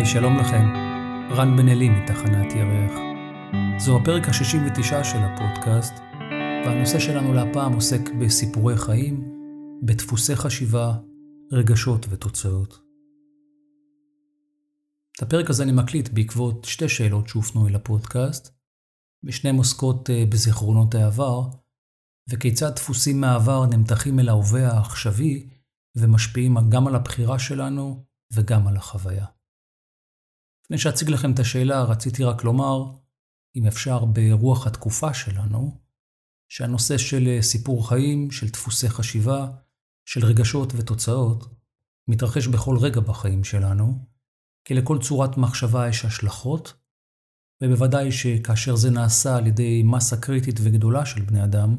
היי, שלום לכם. רן בן אלי מתחנת ירח. זו הפרק ה-69 של הפודקאסט, והנושא שלנו להפעם עוסק בסיפורי חיים, בדפוסי חשיבה, רגשות ותוצאות. את הפרק הזה אני מקליט בעקבות שתי שאלות שהופנו אל הפודקאסט, ושניהם עוסקות אה, בזיכרונות העבר, וכיצד דפוסים מהעבר נמתחים אל ההווה העכשווי ומשפיעים גם על הבחירה שלנו וגם על החוויה. לפני שאציג לכם את השאלה, רציתי רק לומר, אם אפשר ברוח התקופה שלנו, שהנושא של אה, סיפור חיים, של דפוסי חשיבה, של רגשות ותוצאות, מתרחש בכל רגע בחיים שלנו, כי לכל צורת מחשבה יש השלכות, ובוודאי שכאשר זה נעשה על ידי מסה קריטית וגדולה של בני אדם,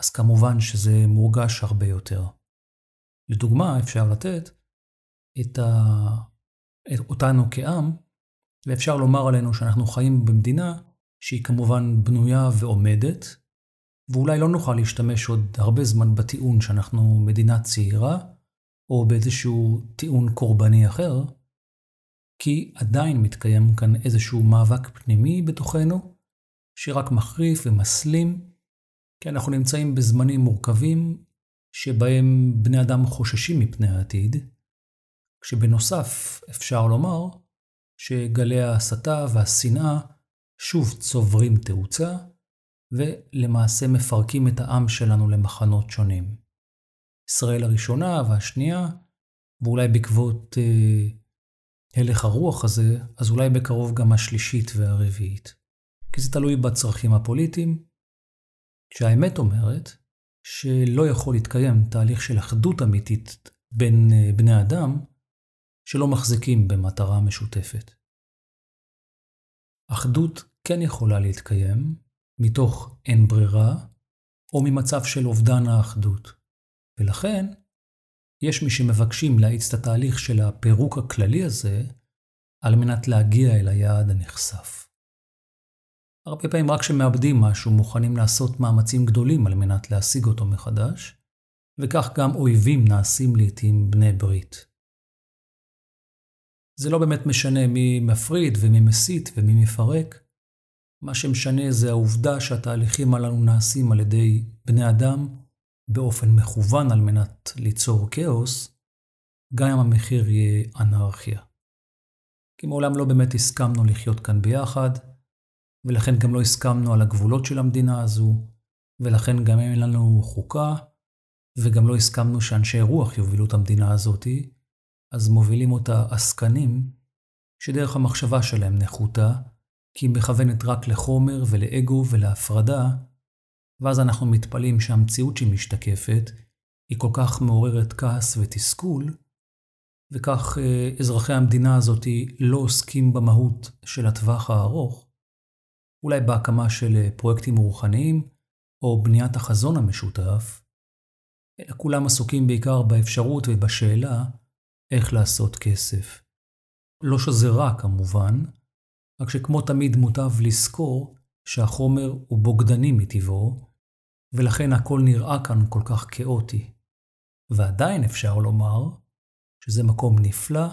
אז כמובן שזה מורגש הרבה יותר. לדוגמה, אפשר לתת את, ה... את אותנו כעם, ואפשר לומר עלינו שאנחנו חיים במדינה שהיא כמובן בנויה ועומדת, ואולי לא נוכל להשתמש עוד הרבה זמן בטיעון שאנחנו מדינה צעירה, או באיזשהו טיעון קורבני אחר, כי עדיין מתקיים כאן איזשהו מאבק פנימי בתוכנו, שרק מחריף ומסלים, כי אנחנו נמצאים בזמנים מורכבים, שבהם בני אדם חוששים מפני העתיד, כשבנוסף אפשר לומר שגלי ההסתה והשנאה שוב צוברים תאוצה, ולמעשה מפרקים את העם שלנו למחנות שונים. ישראל הראשונה והשנייה, ואולי בעקבות אה, הלך הרוח הזה, אז אולי בקרוב גם השלישית והרביעית. כי זה תלוי בצרכים הפוליטיים, כשהאמת אומרת שלא יכול להתקיים תהליך של אחדות אמיתית בין אה, בני אדם שלא מחזיקים במטרה משותפת. אחדות כן יכולה להתקיים מתוך אין ברירה או ממצב של אובדן האחדות, ולכן יש מי שמבקשים להאיץ את התהליך של הפירוק הכללי הזה על מנת להגיע אל היעד הנחשף. הרבה פעמים רק כשמאבדים משהו מוכנים לעשות מאמצים גדולים על מנת להשיג אותו מחדש, וכך גם אויבים נעשים לעתים בני ברית. זה לא באמת משנה מי מפריד ומי מסית ומי מפרק. מה שמשנה זה העובדה שהתהליכים הללו נעשים על ידי בני אדם באופן מכוון על מנת ליצור כאוס, גם אם המחיר יהיה אנרכיה. כי מעולם לא באמת הסכמנו לחיות כאן ביחד, ולכן גם לא הסכמנו על הגבולות של המדינה הזו, ולכן גם אין לנו חוקה, וגם לא הסכמנו שאנשי רוח יובילו את המדינה הזאתי, אז מובילים אותה עסקנים, שדרך המחשבה שלהם נחותה, כי היא מכוונת רק לחומר ולאגו ולהפרדה, ואז אנחנו מתפלאים שהמציאות שהיא משתקפת היא כל כך מעוררת כעס ותסכול, וכך אה, אזרחי המדינה הזאת לא עוסקים במהות של הטווח הארוך, אולי בהקמה של אה, פרויקטים רוחניים או בניית החזון המשותף, אלא כולם עסוקים בעיקר באפשרות ובשאלה איך לעשות כסף. לא שזה רע כמובן, רק שכמו תמיד מוטב לזכור שהחומר הוא בוגדני מטבעו, ולכן הכל נראה כאן כל כך כאוטי. ועדיין אפשר לומר שזה מקום נפלא,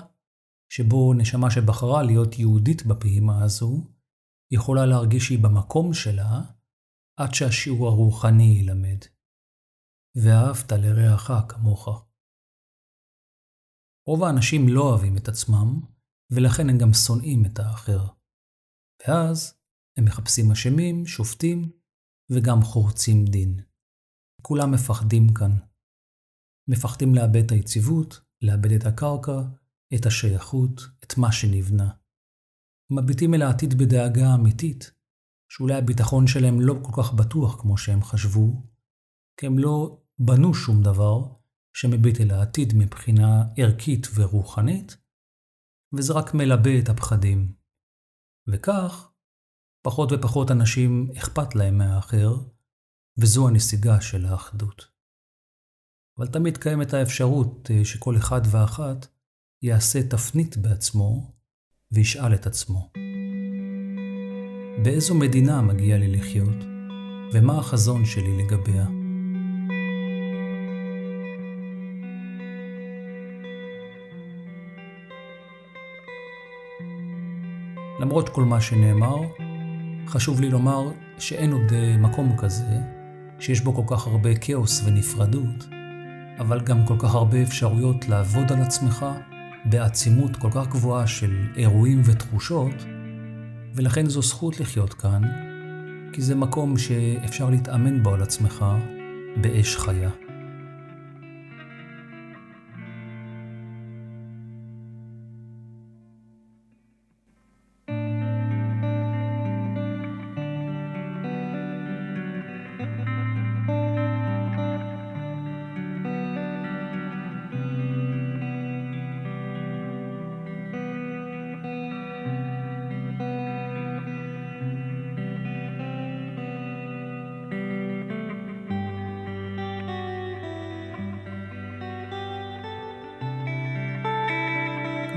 שבו נשמה שבחרה להיות יהודית בפעימה הזו, יכולה להרגיש שהיא במקום שלה, עד שהשיעור הרוחני יילמד. ואהבת לרעך כמוך. רוב האנשים לא אוהבים את עצמם, ולכן הם גם שונאים את האחר. ואז הם מחפשים אשמים, שופטים, וגם חורצים דין. כולם מפחדים כאן. מפחדים לאבד את היציבות, לאבד את הקרקע, את השייכות, את מה שנבנה. מביטים אל העתיד בדאגה אמיתית, שאולי הביטחון שלהם לא כל כך בטוח כמו שהם חשבו, כי הם לא בנו שום דבר, שמביט אל העתיד מבחינה ערכית ורוחנית, וזה רק מלבה את הפחדים. וכך, פחות ופחות אנשים אכפת להם מהאחר, וזו הנסיגה של האחדות. אבל תמיד קיימת האפשרות אה, שכל אחד ואחת יעשה תפנית בעצמו וישאל את עצמו, באיזו מדינה מגיע לי לחיות, ומה החזון שלי לגביה? למרות כל מה שנאמר, חשוב לי לומר שאין עוד אה, מקום כזה, שיש בו כל כך הרבה כאוס ונפרדות, אבל גם כל כך הרבה אפשרויות לעבוד על עצמך בעצימות כל כך גבוהה של אירועים ותחושות, ולכן זו זכות לחיות כאן, כי זה מקום שאפשר להתאמן בו על עצמך באש חיה.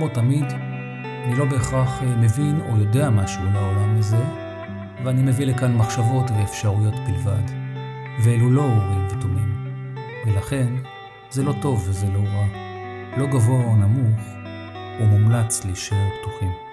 כמו תמיד, אני לא בהכרח אה, מבין או יודע משהו לעולם הזה, ואני מביא לכאן מחשבות ואפשרויות בלבד, ואלו לא אורים ותומים. ולכן, זה לא טוב וזה לא רע, לא גבוה או נמוך, ומומלץ להישאר פתוחים.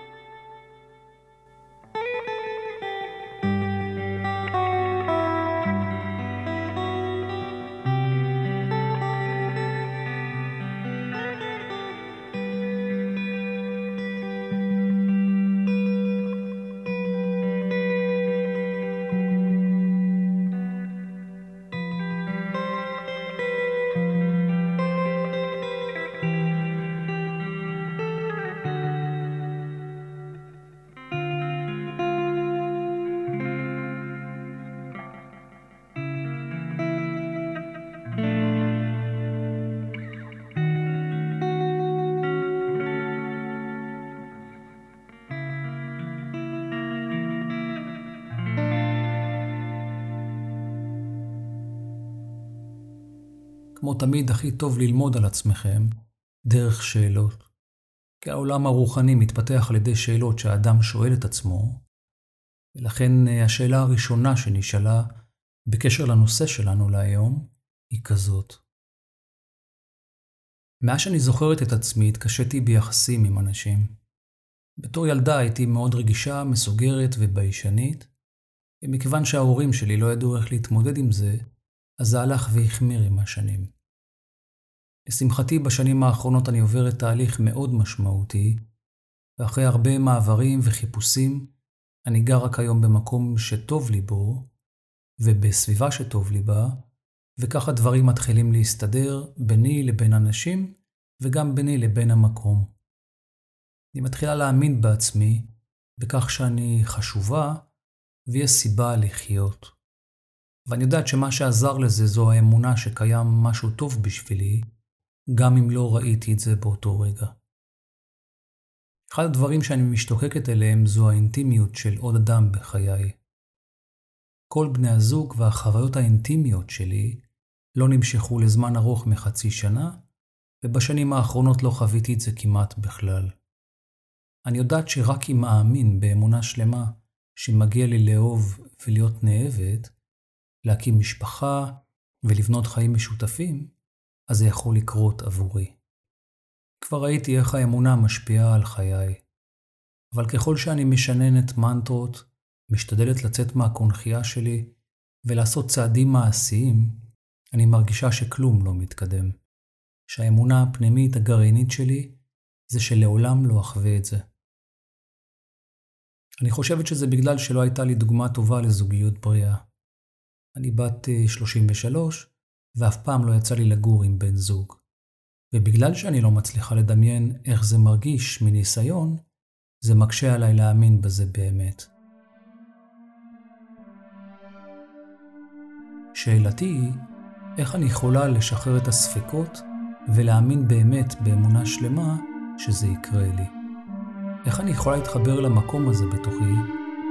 תמיד, הכי טוב ללמוד על עצמכם דרך שאלות. כי העולם הרוחני מתפתח על ידי שאלות שהאדם שואל את עצמו, ולכן אה, השאלה הראשונה שנשאלה בקשר לנושא שלנו להיום היא כזאת. מאז שאני זוכרת את עצמי התקשיתי ביחסים עם אנשים. בתור ילדה הייתי מאוד רגישה, מסוגרת וביישנית, ומכיוון שההורים שלי לא ידעו איך להתמודד עם זה, אז זה הלך והחמיר עם השנים. לשמחתי, בשנים האחרונות אני עוברת תהליך מאוד משמעותי, ואחרי הרבה מעברים וחיפושים, אני גר רק היום במקום שטוב לי בו, ובסביבה שטוב לי בה, וככה דברים מתחילים להסתדר ביני לבין אנשים, וגם ביני לבין המקום. אני מתחילה להאמין בעצמי, בכך שאני חשובה, ויש סיבה לחיות. ואני יודעת שמה שעזר לזה זו האמונה שקיים משהו טוב בשבילי, גם אם לא ראיתי את זה באותו רגע. אחד הדברים שאני משתוקקת אליהם זו האינטימיות של עוד אדם בחיי. כל בני הזוג והחוויות האינטימיות שלי לא נמשכו לזמן ארוך מחצי שנה, ובשנים האחרונות לא חוויתי את זה כמעט בכלל. אני יודעת שרק אם אאמין באמונה שלמה שמגיע לי לאהוב ולהיות נאהבת, להקים משפחה ולבנות חיים משותפים, אז זה יכול לקרות עבורי. כבר ראיתי איך האמונה משפיעה על חיי. אבל ככל שאני משננת מנטרות, משתדלת לצאת מהקונכייה שלי ולעשות צעדים מעשיים, אני מרגישה שכלום לא מתקדם. שהאמונה הפנימית הגרעינית שלי זה שלעולם לא אחווה את זה. אני חושבת שזה בגלל שלא הייתה לי דוגמה טובה לזוגיות בריאה. אני בת 33, אה, ואף פעם לא יצא לי לגור עם בן זוג. ובגלל שאני לא מצליחה לדמיין איך זה מרגיש מניסיון, זה מקשה עליי להאמין בזה באמת. שאלתי היא, איך אני יכולה לשחרר את הספקות ולהאמין באמת באמונה שלמה שזה יקרה לי? איך אני יכולה להתחבר למקום הזה בתוכי,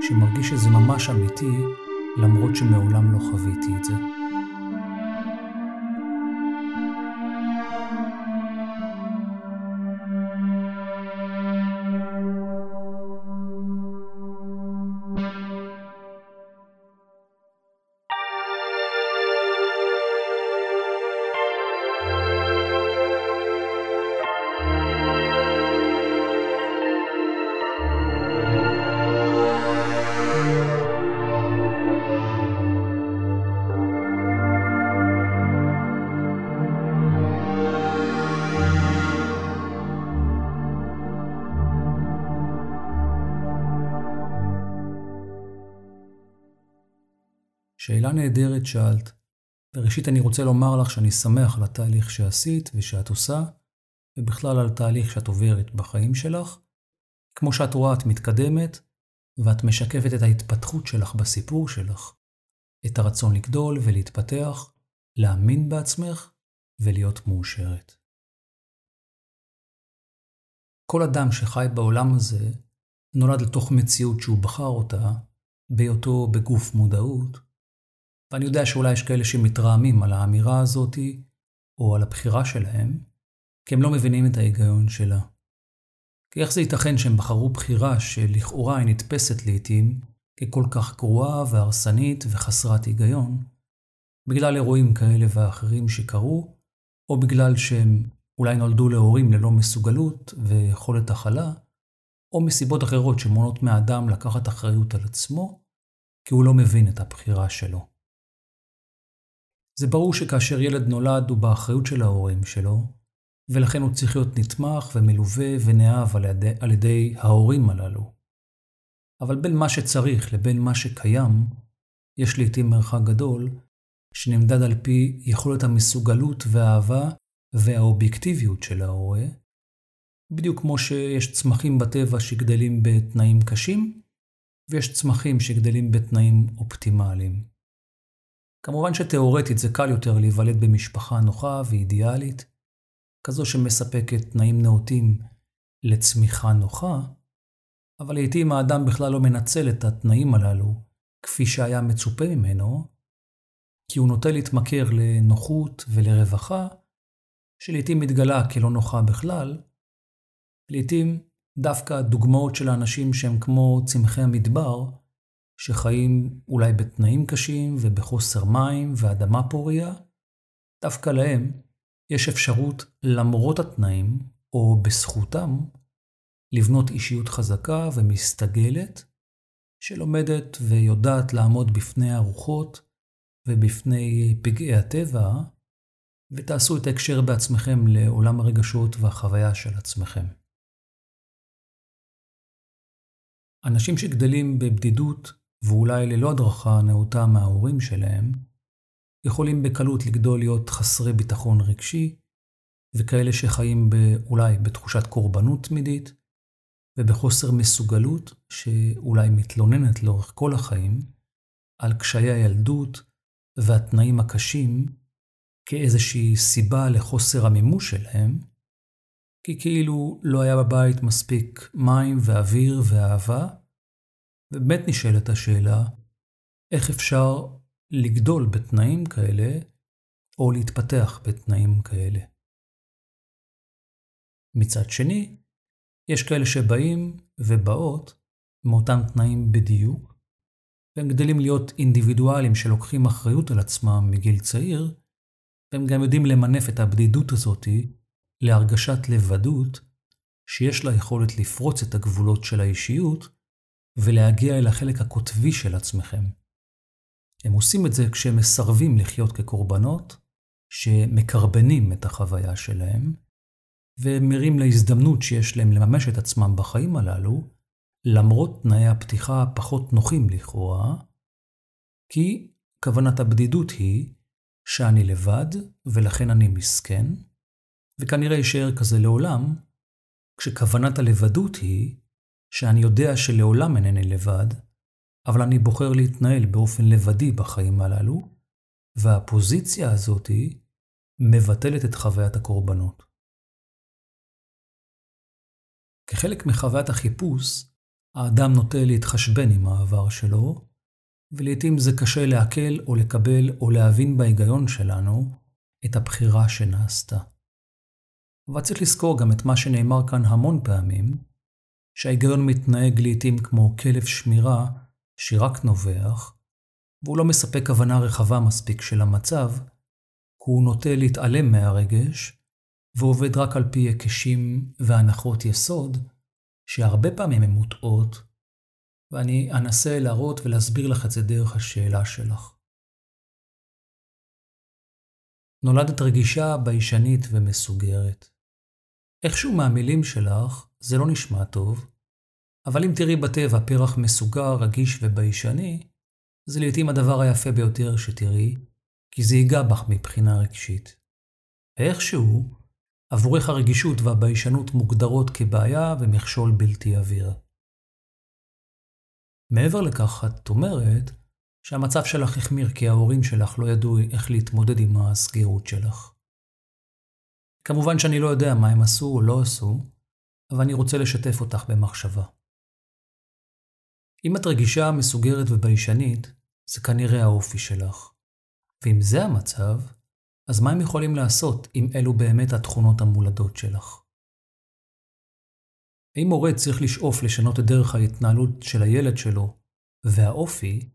שמרגיש שזה ממש אמיתי, למרות שמעולם לא חוויתי את זה? נהדרת שאלת. וראשית אני רוצה לומר לך שאני שמח על התהליך שעשית ושאת עושה, ובכלל על תהליך שאת עוברת בחיים שלך. כמו שאת רואה, את מתקדמת, ואת משקפת את ההתפתחות שלך בסיפור שלך. את הרצון לגדול ולהתפתח, להאמין בעצמך ולהיות מאושרת. כל אדם שחי בעולם הזה נולד לתוך מציאות שהוא בחר אותה, בהיותו בגוף מודעות, ואני יודע שאולי יש כאלה שמתרעמים על האמירה הזאתי, או על הבחירה שלהם, כי הם לא מבינים את ההיגיון שלה. כי איך זה ייתכן שהם בחרו בחירה שלכאורה היא נתפסת לעתים ככל כך גרועה והרסנית וחסרת היגיון, בגלל אירועים כאלה ואחרים שקרו, או בגלל שהם אולי נולדו להורים ללא מסוגלות ויכולת הכלה, או מסיבות אחרות שמונות מאדם לקחת אחריות על עצמו, כי הוא לא מבין את הבחירה שלו. זה ברור שכאשר ילד נולד הוא באחריות של ההורים שלו, ולכן הוא צריך להיות נתמך ומלווה ונאהב על על ידי ההורים הללו. אבל בין מה שצריך לבין מה שקיים, יש לעתים מרחק גדול, שנמדד על פי יכולת המסוגלות והאהבה והאובייקטיביות של ההורה, בדיוק כמו שיש צמחים בטבע שגדלים בתנאים קשים, ויש צמחים שגדלים בתנאים אופטימליים. כמובן שתאורטית זה קל יותר להיוולד במשפחה נוחה ואידיאלית, כזו שמספקת תנאים נאותים לצמיחה נוחה, אבל לעתים האדם בכלל לא מנצל את התנאים הללו כפי שהיה מצופה ממנו, כי הוא נוטה להתמכר לנוחות ולרווחה, שלעתים מתגלה כלא נוחה בכלל, לעתים דווקא דוגמאות של האנשים שהם כמו צמחי המדבר, שחיים אולי בתנאים קשים ובחוסר מים ואדמה פוריה, דווקא להם יש אפשרות למרות התנאים, או בזכותם, לבנות אישיות חזקה ומסתגלת, שלומדת ויודעת לעמוד בפני הרוחות ובפני פגעי הטבע, ותעשו את ההקשר בעצמכם לעולם הרגשות והחוויה של עצמכם. אנשים שגדלים בבדידות ואולי ללא הדרכה נאותה מההורים שלהם, יכולים בקלות לגדול להיות חסרי ביטחון רגשי, וכאלה שחיים אולי בתחושת קורבנות תמידית, ובחוסר מסוגלות שאולי מתלוננת לאורך כל החיים על קשיי הילדות והתנאים הקשים כאיזושהי סיבה לחוסר המימוש שלהם, כי כאילו לא היה בבית מספיק מים ואוויר ואהבה, ובאמת נשאלת השאלה, איך אפשר לגדול בתנאים כאלה, או להתפתח בתנאים כאלה. מצד שני, יש כאלה שבאים ובאות מאותם תנאים בדיוק, והם גדלים להיות אינדיבידואלים שלוקחים אחריות על עצמם מגיל צעיר, והם גם יודעים למנף את הבדידות הזאתי להרגשת לבדות, שיש לה יכולת לפרוץ את הגבולות של האישיות ולהגיע אל החלק הקוטבי של עצמכם. הם עושים את זה כשהם מסרבים לחיות כקורבנות, שמקרבנים את החוויה שלהם, ומרים להזדמנות שיש להם לממש את עצמם בחיים הללו, למרות תנאי הפתיחה הפחות נוחים לכאורה, כי כוונת הבדידות היא שאני לבד ולכן אני מסכן, וכנראה יישאר כזה לעולם, כשכוונת הלבדות היא שאני יודע שלעולם אינני לבד, אבל אני בוחר להתנהל באופן לבדי בחיים הללו, והפוזיציה הזאתי מבטלת את חוויית הקורבנות. כחלק מחוויית החיפוש, האדם נוטה להתחשבן עם העבר שלו, ולעיתים זה קשה לעכל או לקבל או להבין בהיגיון שלנו את הבחירה שנעשתה. אבל צריך לזכור גם את מה שנאמר כאן המון פעמים, שההיגיון מתנהג לעיתים כמו כלב שמירה שרק נובח, והוא לא מספק הבנה רחבה מספיק של המצב, כי הוא נוטה להתעלם מהרגש, ועובד רק על פי היקשים והנחות יסוד, שהרבה פעמים הן מוטעות, ואני אנסה להראות ולהסביר לך את זה דרך השאלה שלך. נולדת רגישה, ביישנית ומסוגרת. איכשהו מהמילים שלך זה לא נשמע טוב, אבל אם תראי בטבע פרח מסוגר, רגיש וביישני, זה לעתים הדבר היפה ביותר שתראי, כי זה ייגע בך מבחינה רגשית. ואיכשהו, עבורך הרגישות והביישנות מוגדרות כבעיה ומכשול בלתי עביר. מעבר לכך, את אומרת שהמצב שלך החמיר כי ההורים שלך לא ידעו איך להתמודד עם הסגירות שלך. כמובן שאני לא יודע מה הם עשו או לא עשו, אבל אני רוצה לשתף אותך במחשבה. אם את רגישה, מסוגרת וביישנית, זה כנראה האופי שלך. ואם זה המצב, אז מה הם יכולים לעשות אם אלו באמת התכונות המולדות שלך? האם מורה צריך לשאוף לשנות את דרך ההתנהלות של הילד שלו והאופי,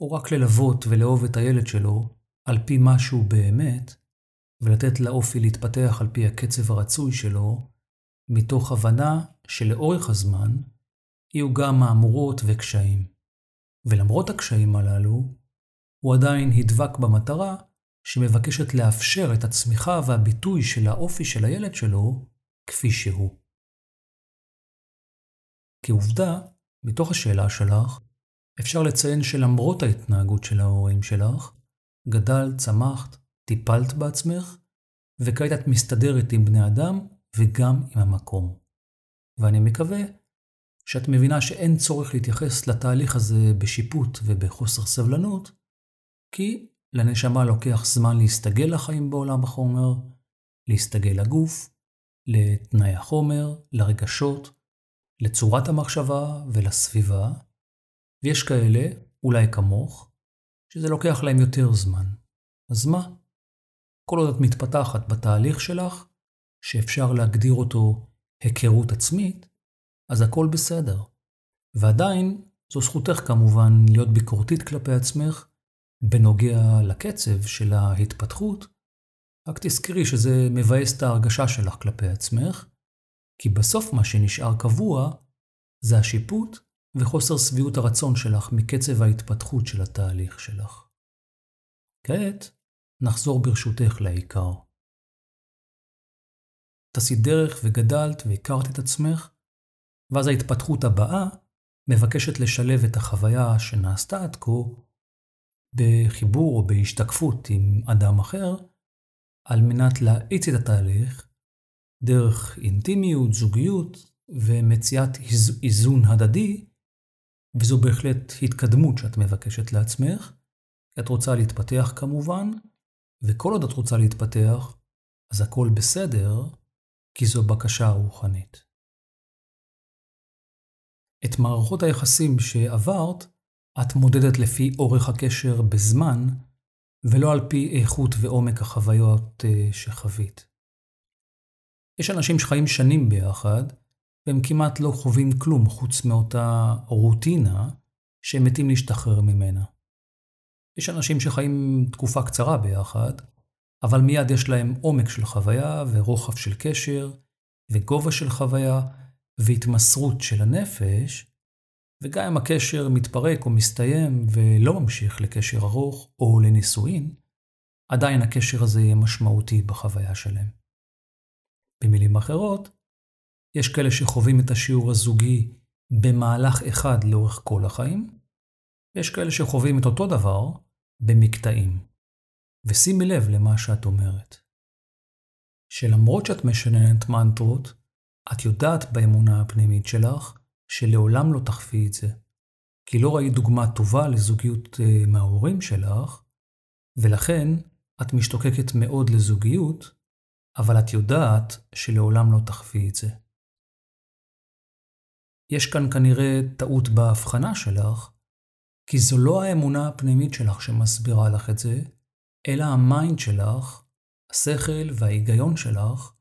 או רק ללוות ולאהוב את הילד שלו על פי מה שהוא באמת, ולתת לאופי להתפתח על פי הקצב הרצוי שלו, מתוך הבנה שלאורך הזמן יהיו גם מהמורות וקשיים. ולמרות הקשיים הללו, הוא עדיין הדבק במטרה שמבקשת לאפשר את הצמיחה והביטוי של האופי של הילד שלו כפי שהוא. כעובדה, מתוך השאלה שלך, אפשר לציין שלמרות ההתנהגות של ההורים שלך, גדלת, צמחת, טיפלת בעצמך, וכעת את מסתדרת עם בני אדם וגם עם המקום. ואני מקווה שאת מבינה שאין צורך להתייחס לתהליך הזה בשיפוט ובחוסר סבלנות, כי לנשמה לוקח זמן להסתגל לחיים בעולם החומר, להסתגל לגוף, לתנאי החומר, לרגשות, לצורת המחשבה ולסביבה, ויש כאלה, אולי כמוך, שזה לוקח להם יותר זמן. אז מה? כל עוד את מתפתחת בתהליך שלך, שאפשר להגדיר אותו היכרות עצמית, אז הכל בסדר. ועדיין, זו זכותך כמובן להיות ביקורתית כלפי עצמך, בנוגע לקצב של ההתפתחות, רק תזכרי שזה מבאס את ההרגשה שלך כלפי עצמך, כי בסוף מה שנשאר קבוע זה השיפוט וחוסר שביעות הרצון שלך מקצב ההתפתחות של התהליך שלך. כעת, נחזור ברשותך לעיקר. טסית דרך וגדלת והכרת את עצמך, ואז ההתפתחות הבאה מבקשת לשלב את החוויה שנעשתה עד כה בחיבור או בהשתקפות עם אדם אחר, על מנת להאיץ את התהליך דרך אינטימיות, זוגיות ומציאת איז, איזון הדדי, וזו בהחלט התקדמות שאת מבקשת לעצמך, כי את רוצה להתפתח כמובן, וכל עוד את רוצה להתפתח, אז הכל בסדר, כי זו בקשה רוחנית. את מערכות היחסים שעברת, את מודדת לפי אורך הקשר בזמן, ולא על פי איכות ועומק החוויות אה, שחווית. יש אנשים שחיים שנים ביחד, והם כמעט לא חווים כלום חוץ מאותה רוטינה שהם מתים להשתחרר ממנה. יש אנשים שחיים תקופה קצרה ביחד, אבל מיד יש להם עומק של חוויה ורוחב של קשר, וגובה של חוויה, והתמסרות של הנפש, וגם אם הקשר מתפרק או מסתיים ולא ממשיך לקשר ארוך או לנישואין, עדיין הקשר הזה יהיה משמעותי בחוויה שלהם. במילים אחרות, יש כאלה שחווים את השיעור הזוגי במהלך אחד לאורך כל החיים, ויש כאלה שחווים את אותו דבר במקטעים. ושימי לב למה שאת אומרת. שלמרות שאת משננת מנטרות, את יודעת באמונה הפנימית שלך שלעולם לא תחפי את זה. כי לא ראית דוגמה טובה לזוגיות אה, מההורים שלך, ולכן את משתוקקת מאוד לזוגיות, אבל את יודעת שלעולם לא תחווי את זה. יש כאן כנראה טעות בהבחנה שלך, כי זו לא האמונה הפנימית שלך שמסבירה לך את זה, אלא ה mind שלך, השכל וההיגיון שלך,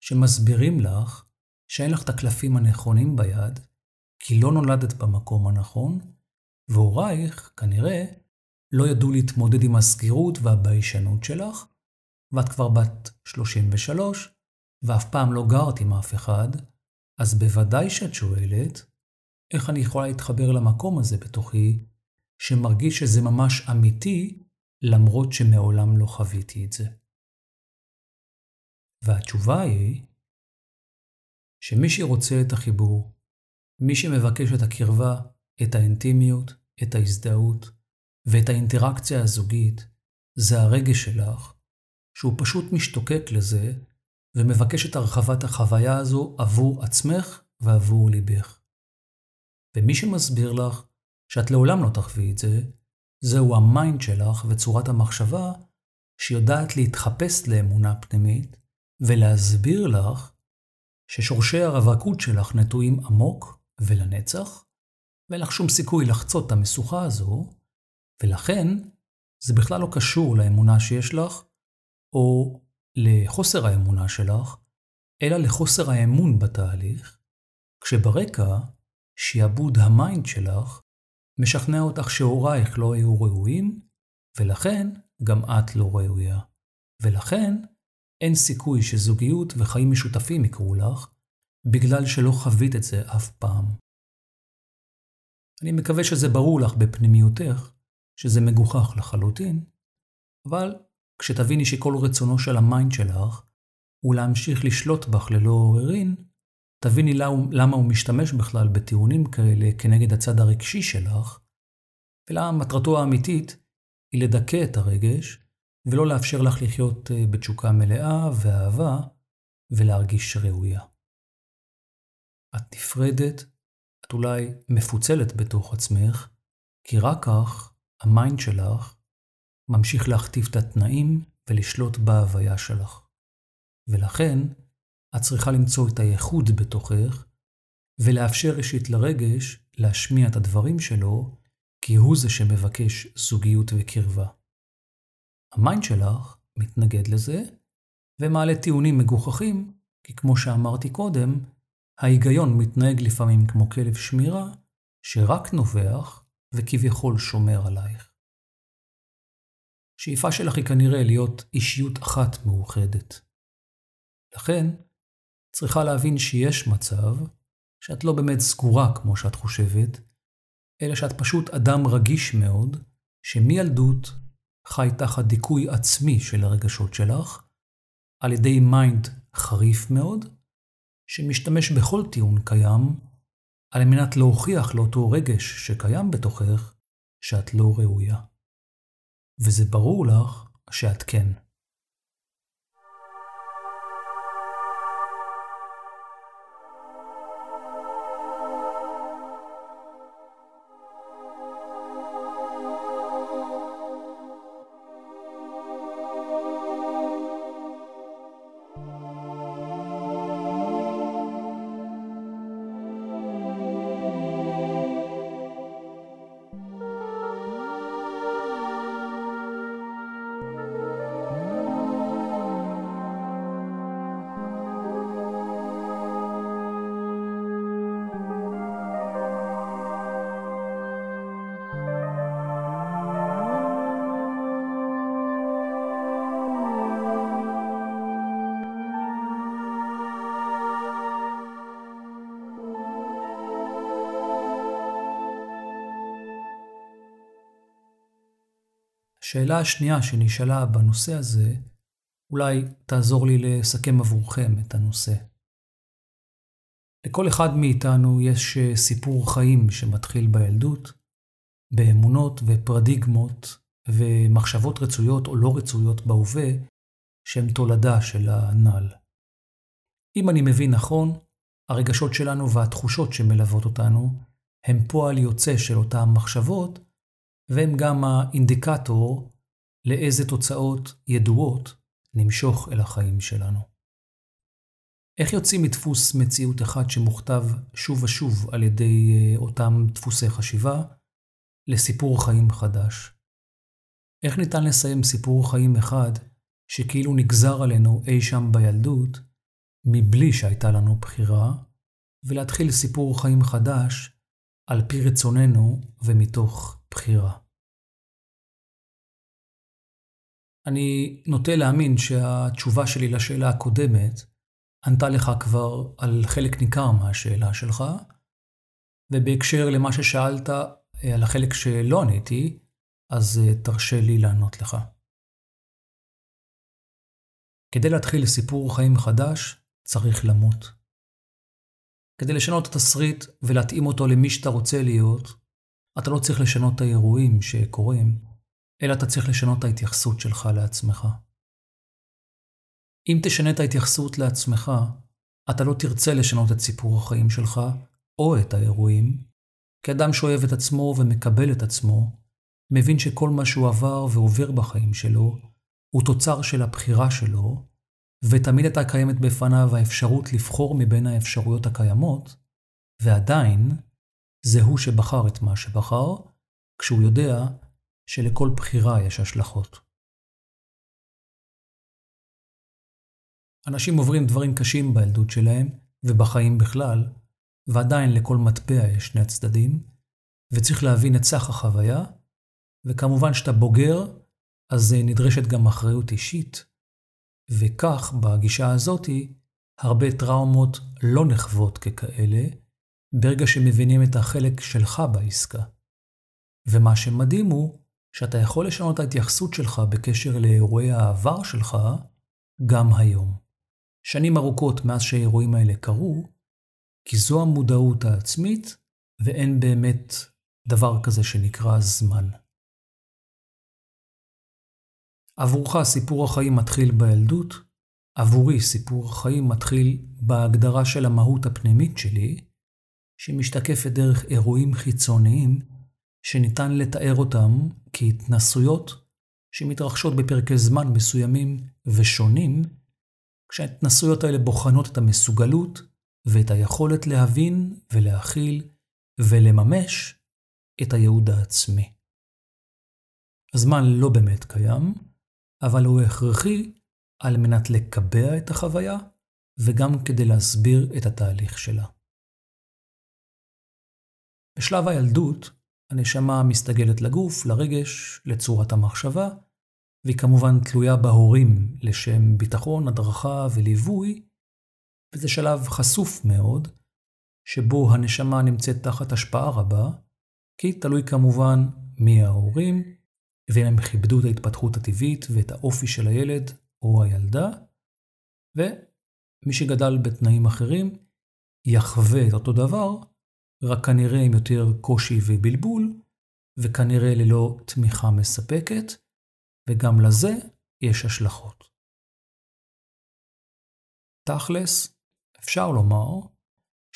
שמסבירים לך שאין לך את הקלפים הנכונים ביד, כי לא נולדת במקום הנכון, והורייך, כנראה, לא ידעו להתמודד עם הסגירות והביישנות שלך, ואת כבר בת 33, ואף פעם לא גרת עם אף אחד, אז בוודאי שאת שואלת, איך אני יכולה להתחבר למקום הזה בתוכי, שמרגיש שזה ממש אמיתי, למרות שמעולם לא חוויתי את זה. והתשובה היא, שמי שרוצה את החיבור, מי שמבקש את הקרבה, את האינטימיות, את ההזדהות, ואת האינטראקציה הזוגית, זה הרגש שלך, שהוא פשוט משתוקק לזה ומבקש את הרחבת החוויה הזו עבור עצמך ועבור ליבך. ומי שמסביר לך שאת לעולם לא תחווי את זה, זהו ה mind שלך וצורת המחשבה שיודעת להתחפש לאמונה פנימית ולהסביר לך ששורשי הרווקות שלך נטועים עמוק ולנצח, ואין לך שום סיכוי לחצות את המשוכה הזו, ולכן זה בכלל לא קשור לאמונה שיש לך, או לחוסר האמונה שלך, אלא לחוסר האמון בתהליך, כשברקע שיעבוד ה mind שלך משכנע אותך שהורייך לא היו ראויים, ולכן גם את לא ראויה. ולכן אין סיכוי שזוגיות וחיים משותפים יקרו לך, בגלל שלא חווית את זה אף פעם. אני מקווה שזה ברור לך בפנימיותך, שזה מגוחך לחלוטין, אבל כשתביני שכל רצונו של ה mind שלך הוא להמשיך לשלוט בך ללא עוררין, תביני למה הוא משתמש בכלל בטיעונים כאלה כנגד הצד הרגשי שלך, ולמה מטרתו האמיתית היא לדכא את הרגש, ולא לאפשר לך לחיות אה, בתשוקה מלאה ואהבה, ולהרגיש ראויה. את נפרדת, את אולי מפוצלת בתוך עצמך, כי רק כך ה mind שלך ממשיך להכתיב את התנאים ולשלוט בהוויה שלך. ולכן, את צריכה למצוא את הייחוד בתוכך, ולאפשר ראשית לרגש להשמיע את הדברים שלו, כי הוא זה שמבקש זוגיות וקרבה. ה mind שלך מתנגד לזה, ומעלה טיעונים מגוחכים, כי כמו שאמרתי קודם, ההיגיון מתנהג לפעמים כמו כלב שמירה, שרק נובח וכביכול שומר עלייך. שאיפה שלך היא כנראה להיות אישיות אחת מאוחדת. לכן, צריכה להבין שיש מצב שאת לא באמת סגורה כמו שאת חושבת, אלא שאת פשוט אדם רגיש מאוד, שמילדות חי תחת דיכוי עצמי של הרגשות שלך, על ידי mind חריף מאוד, שמשתמש בכל טיעון קיים, על מנת להוכיח לאותו רגש שקיים בתוכך, שאת לא ראויה. וזה ברור לך שאת כן. השאלה השנייה שנשאלה בנושא הזה, אולי תעזור לי לסכם עבורכם את הנושא. לכל אחד מאיתנו יש אה, סיפור חיים שמתחיל בילדות, באמונות ופרדיגמות ומחשבות רצויות או לא רצויות בהווה, שהן תולדה של הנ"ל. אם אני מבין נכון, הרגשות שלנו והתחושות שמלוות אותנו הם פועל יוצא של אותן מחשבות, והם גם האינדיקטור לאיזה תוצאות ידועות נמשוך אל החיים שלנו. איך יוצאים מדפוס מציאות אחד שמוכתב שוב ושוב על ידי אה, אותם דפוסי חשיבה לסיפור חיים חדש? איך ניתן לסיים סיפור חיים אחד שכאילו נגזר עלינו אי שם בילדות, מבלי שהייתה לנו בחירה, ולהתחיל סיפור חיים חדש על פי רצוננו ומתוך בחירה. אני נוטה להאמין שהתשובה שלי לשאלה הקודמת ענתה לך כבר על חלק ניכר מהשאלה שלך, ובהקשר למה ששאלת אה, על החלק שלא עניתי, אז אה, תרשה לי לענות לך. כדי להתחיל סיפור חיים חדש, צריך למות. כדי לשנות את התסריט ולהתאים אותו למי שאתה רוצה להיות, אתה לא צריך לשנות את האירועים שקורים, אלא אתה צריך לשנות את ההתייחסות שלך לעצמך. אם תשנה את ההתייחסות לעצמך, אתה לא תרצה לשנות את סיפור החיים שלך או את האירועים, כי אדם שאוהב את עצמו ומקבל את עצמו, מבין שכל מה שהוא עבר ועובר בחיים שלו, הוא תוצר של הבחירה שלו, ותמיד הייתה קיימת בפניו האפשרות לבחור מבין האפשרויות הקיימות, ועדיין, זה הוא שבחר את מה שבחר, כשהוא יודע שלכל בחירה יש השלכות. אנשים עוברים דברים קשים בילדות שלהם, ובחיים בכלל, ועדיין לכל מטבע יש שני הצדדים, וצריך להבין את סך החוויה, וכמובן שאתה בוגר, אז נדרשת גם אחריות אישית, וכך, בגישה הזאתי, הרבה טראומות לא נחוות ככאלה, ברגע שמבינים את החלק שלך בעסקה. ומה שמדהים הוא שאתה יכול לשנות את ההתייחסות שלך בקשר לאירועי העבר שלך גם היום. שנים ארוכות מאז שהאירועים האלה קרו, כי זו המודעות העצמית ואין באמת דבר כזה שנקרא זמן. עבורך סיפור החיים מתחיל בילדות, עבורי סיפור החיים מתחיל בהגדרה של המהות הפנימית שלי, שמשתקפת דרך אירועים חיצוניים שניתן לתאר אותם כהתנסויות שמתרחשות בפרקי זמן מסוימים ושונים, כשההתנסויות האלה בוחנות את המסוגלות ואת היכולת להבין ולהכיל ולממש את הייעוד העצמי. הזמן לא באמת קיים, אבל הוא הכרחי על מנת לקבע את החוויה וגם כדי להסביר את התהליך שלה. בשלב הילדות, הנשמה מסתגלת לגוף, לרגש, לצורת המחשבה, והיא כמובן תלויה בהורים לשם ביטחון, הדרכה וליווי, וזה שלב חשוף מאוד, שבו הנשמה נמצאת תחת השפעה רבה, כי תלוי כמובן מי ההורים, ואם הם כיבדו את ההתפתחות הטבעית ואת האופי של הילד או הילדה, ומי שגדל בתנאים אחרים יחווה את אותו דבר, רק כנראה עם יותר קושי ובלבול, וכנראה ללא תמיכה מספקת, וגם לזה יש השלכות. תכלס, אפשר לומר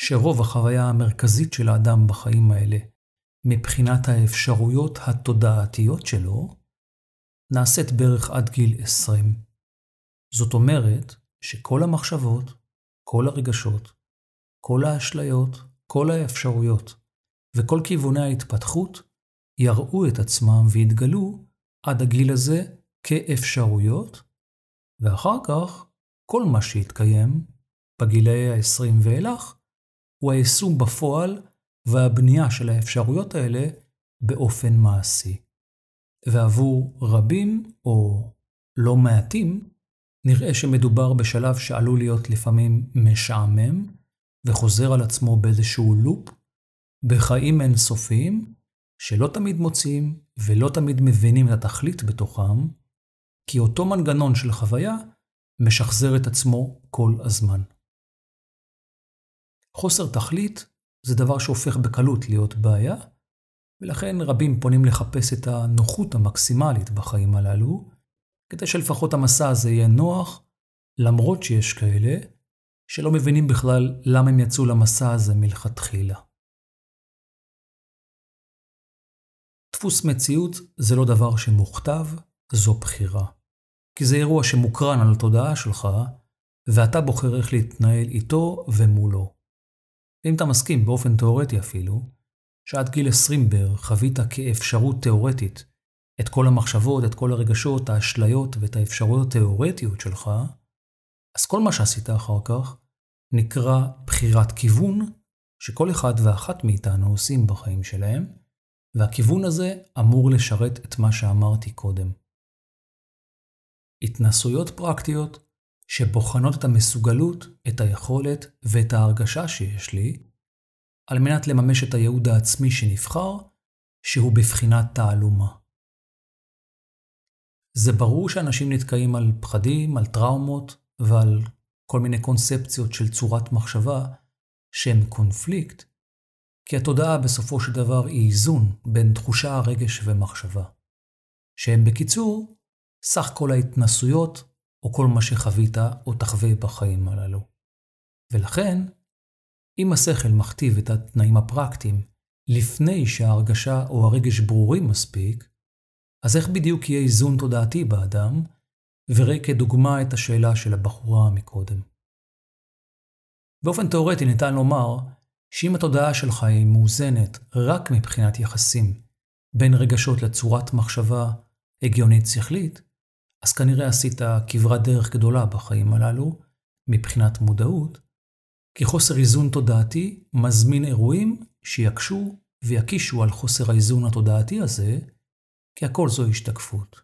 שרוב החוויה המרכזית של האדם בחיים האלה מבחינת האפשרויות התודעתיות שלו, נעשית בערך עד גיל 20. זאת אומרת שכל המחשבות, כל הרגשות, כל האשליות, כל האפשרויות וכל כיווני ההתפתחות יראו את עצמם ויתגלו עד הגיל הזה כאפשרויות, ואחר כך כל מה שיתקיים בגילאי ה-20 ואילך הוא היישום בפועל והבנייה של האפשרויות האלה באופן מעשי. ועבור רבים, או לא מעטים, נראה שמדובר בשלב שעלול להיות לפעמים משעמם, וחוזר על עצמו באיזשהו לופ, בחיים אינסופיים, שלא תמיד מוצאים ולא תמיד מבינים את התכלית בתוכם, כי אותו מנגנון של חוויה משחזר את עצמו כל הזמן. חוסר תכלית זה דבר שהופך בקלות להיות בעיה, ולכן רבים פונים לחפש את הנוחות המקסימלית בחיים הללו, כדי שלפחות המסע הזה יהיה נוח, למרות שיש כאלה שלא מבינים בכלל למה הם יצאו למסע הזה מלכתחילה. דפוס מציאות זה לא דבר שמוכתב, זו בחירה. כי זה אירוע שמוקרן על התודעה שלך, ואתה בוחר איך להתנהל איתו ומולו. ואם אתה מסכים באופן תאורטי אפילו, שעד גיל 20 בערך חווית כאפשרות תאורטית את כל המחשבות, את כל הרגשות, האשליות ואת האפשרויות התאורטיות שלך, אז כל מה שעשית אחר כך נקרא בחירת כיוון שכל אחד ואחת מאיתנו עושים בחיים שלהם, והכיוון הזה אמור לשרת את מה שאמרתי קודם. התנסויות פרקטיות שבוחנות את המסוגלות, את היכולת ואת ההרגשה שיש לי, על מנת לממש את הייעוד העצמי שנבחר, שהוא בבחינת תעלומה. זה ברור שאנשים נתקעים על פחדים, על טראומות ועל כל מיני קונספציות של צורת מחשבה שהן קונפליקט, כי התודעה בסופו של דבר היא איזון בין תחושה, רגש ומחשבה, שהם בקיצור סך כל ההתנסויות או כל מה שחווית או תחווה בחיים הללו. ולכן, אם השכל מכתיב את התנאים הפרקטיים לפני שההרגשה או הרגש ברורים מספיק, אז איך בדיוק יהיה איזון תודעתי באדם? וראה כדוגמה את השאלה של הבחורה מקודם. באופן תאורטי ניתן לומר שאם התודעה שלך היא מאוזנת רק מבחינת יחסים בין רגשות לצורת מחשבה הגיונית שכלית, אז כנראה עשית כברת דרך גדולה בחיים הללו, מבחינת מודעות, כי חוסר איזון תודעתי מזמין אירועים שיקשו ויקישו על חוסר האיזון התודעתי הזה, כי הכל זו השתקפות.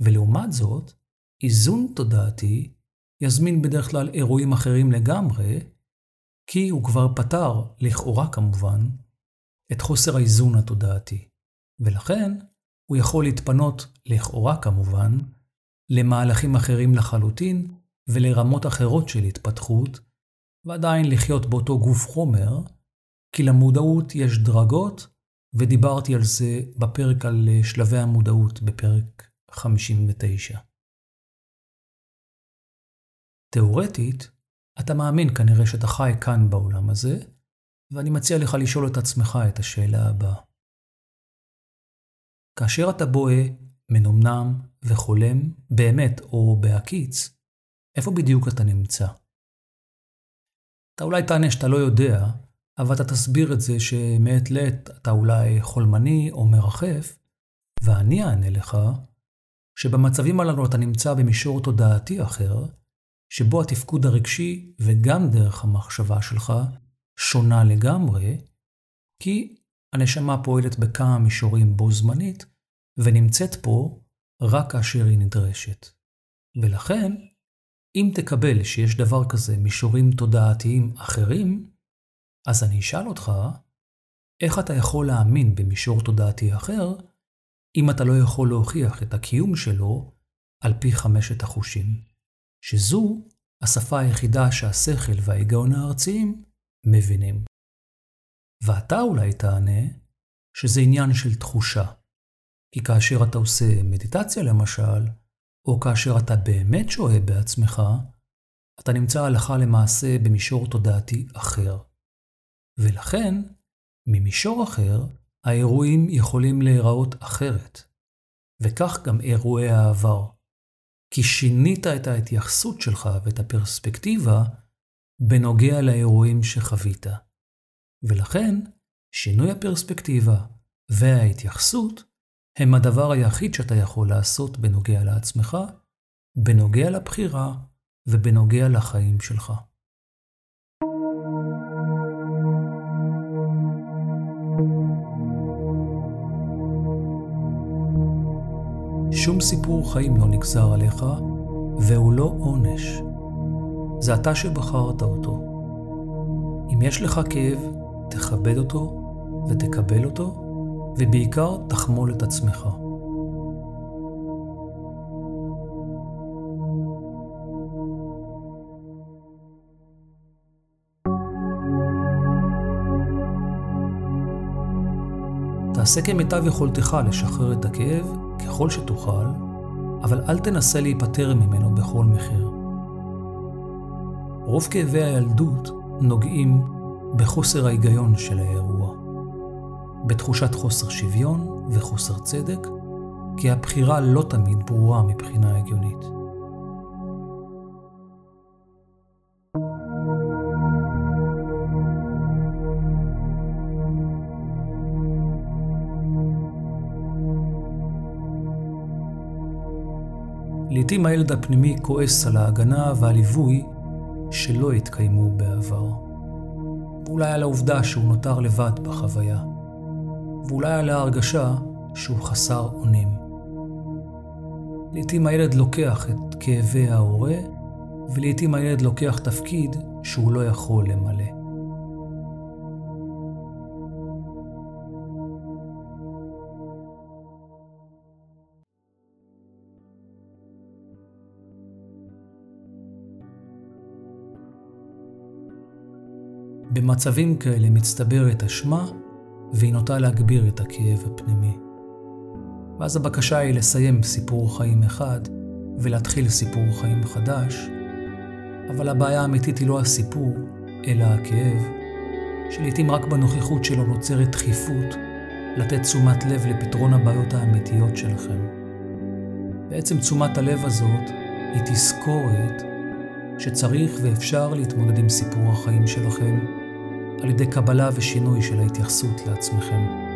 ולעומת זאת, איזון תודעתי יזמין בדרך כלל אירועים אחרים לגמרי, כי הוא כבר פתר, לכאורה כמובן, את חוסר האיזון התודעתי. ולכן, הוא יכול להתפנות, לכאורה כמובן, למהלכים אחרים לחלוטין ולרמות אחרות של התפתחות, ועדיין לחיות באותו גוף חומר, כי למודעות יש דרגות, ודיברתי על זה בפרק על שלבי המודעות בפרק 59. תאורטית, אתה מאמין כנראה שאתה חי כאן בעולם הזה, ואני מציע לך לשאול את עצמך את השאלה הבאה. כאשר אתה בוהה, מנומנם וחולם, באמת או בהקיץ, איפה בדיוק אתה נמצא? אתה אולי תענה שאתה לא יודע, אבל אתה תסביר את זה שמעת לעת אתה אולי חולמני או מרחף, ואני אענה לך שבמצבים הללו אתה נמצא במישור תודעתי אחר, שבו התפקוד הרגשי וגם דרך המחשבה שלך שונה לגמרי, כי הנשמה פועלת בכמה מישורים בו זמנית, ונמצאת פה רק כאשר היא נדרשת. ולכן, אם תקבל שיש דבר כזה מישורים תודעתיים אחרים, אז אני אשאל אותך, איך אתה יכול להאמין במישור תודעתי אחר, אם אתה לא יכול להוכיח את הקיום שלו על פי חמשת החושים? שזו השפה היחידה שהשכל וההיגיון הארציים מבינים. ואתה אולי תענה שזה עניין של תחושה. כי כאשר אתה עושה מדיטציה למשל, או כאשר אתה באמת שוהה בעצמך, אתה נמצא הלכה למעשה במישור תודעתי אחר. ולכן, ממישור אחר, האירועים יכולים להיראות אחרת. וכך גם אירועי העבר. כי שינית את ההתייחסות שלך ואת הפרספקטיבה בנוגע לאירועים שחווית. ולכן, שינוי הפרספקטיבה וההתייחסות הם הדבר היחיד שאתה יכול לעשות בנוגע לעצמך, בנוגע לבחירה ובנוגע לחיים שלך. שום סיפור חיים לא נגזר עליך, והוא לא עונש. זה אתה שבחרת אותו. אם יש לך כאב, תכבד אותו ותקבל אותו, ובעיקר תחמול את עצמך. תעשה כמיטב יכולתך לשחרר את הכאב ככל שתוכל, אבל אל תנסה להיפטר ממנו בכל מחיר. רוב כאבי הילדות נוגעים בחוסר ההיגיון של האירוע, בתחושת חוסר שוויון וחוסר צדק, כי הבחירה לא תמיד ברורה מבחינה הגיונית. לעתים הילד הפנימי כועס על ההגנה והליווי שלא התקיימו בעבר. ואולי על העובדה שהוא נותר לבד בחוויה. ואולי על ההרגשה שהוא חסר אונים. לעתים הילד לוקח את כאבי ההורה, ולעתים הילד לוקח תפקיד שהוא לא יכול למלא. במצבים כאלה מצטברת אשמה, והיא נוטה להגביר את הכאב הפנימי. ואז הבקשה היא לסיים סיפור חיים אחד ולהתחיל סיפור חיים חדש, אבל הבעיה האמיתית היא לא הסיפור, אלא הכאב, שלעיתים רק בנוכחות שלו נוצרת דחיפות לתת תשומת לב לפתרון הבעיות האמיתיות שלכם. בעצם תשומת הלב הזאת היא תזכורת שצריך ואפשר להתמודד עם סיפור החיים שלכם על ידי קבלה ושינוי של ההתייחסות לעצמכם.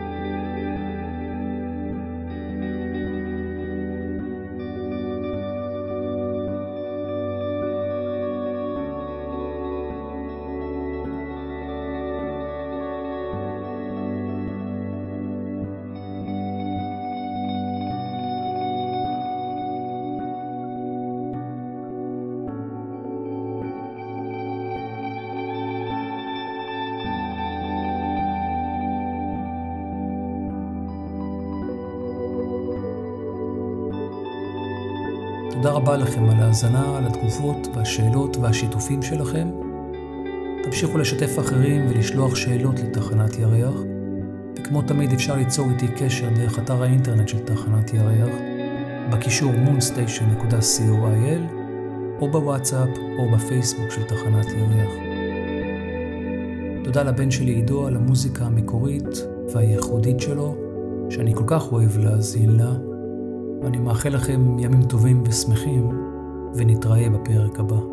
רבה לכם על ההאזנה, על התגובות והשאלות והשיתופים שלכם. תמשיכו לשתף אחרים ולשלוח שאלות לתחנת ירח, וכמו תמיד אפשר ליצור איתי קשר דרך אתר האינטרנט של תחנת ירח, בקישור moonstation.coil, או בוואטסאפ או בפייסבוק של תחנת ירח. תודה לבן שלי עידו על המוזיקה המקורית והייחודית שלו, שאני כל כך אוהב להאזין לה. ואני מאחל לכם ימים טובים ושמחים, ונתראה בפרק הבא.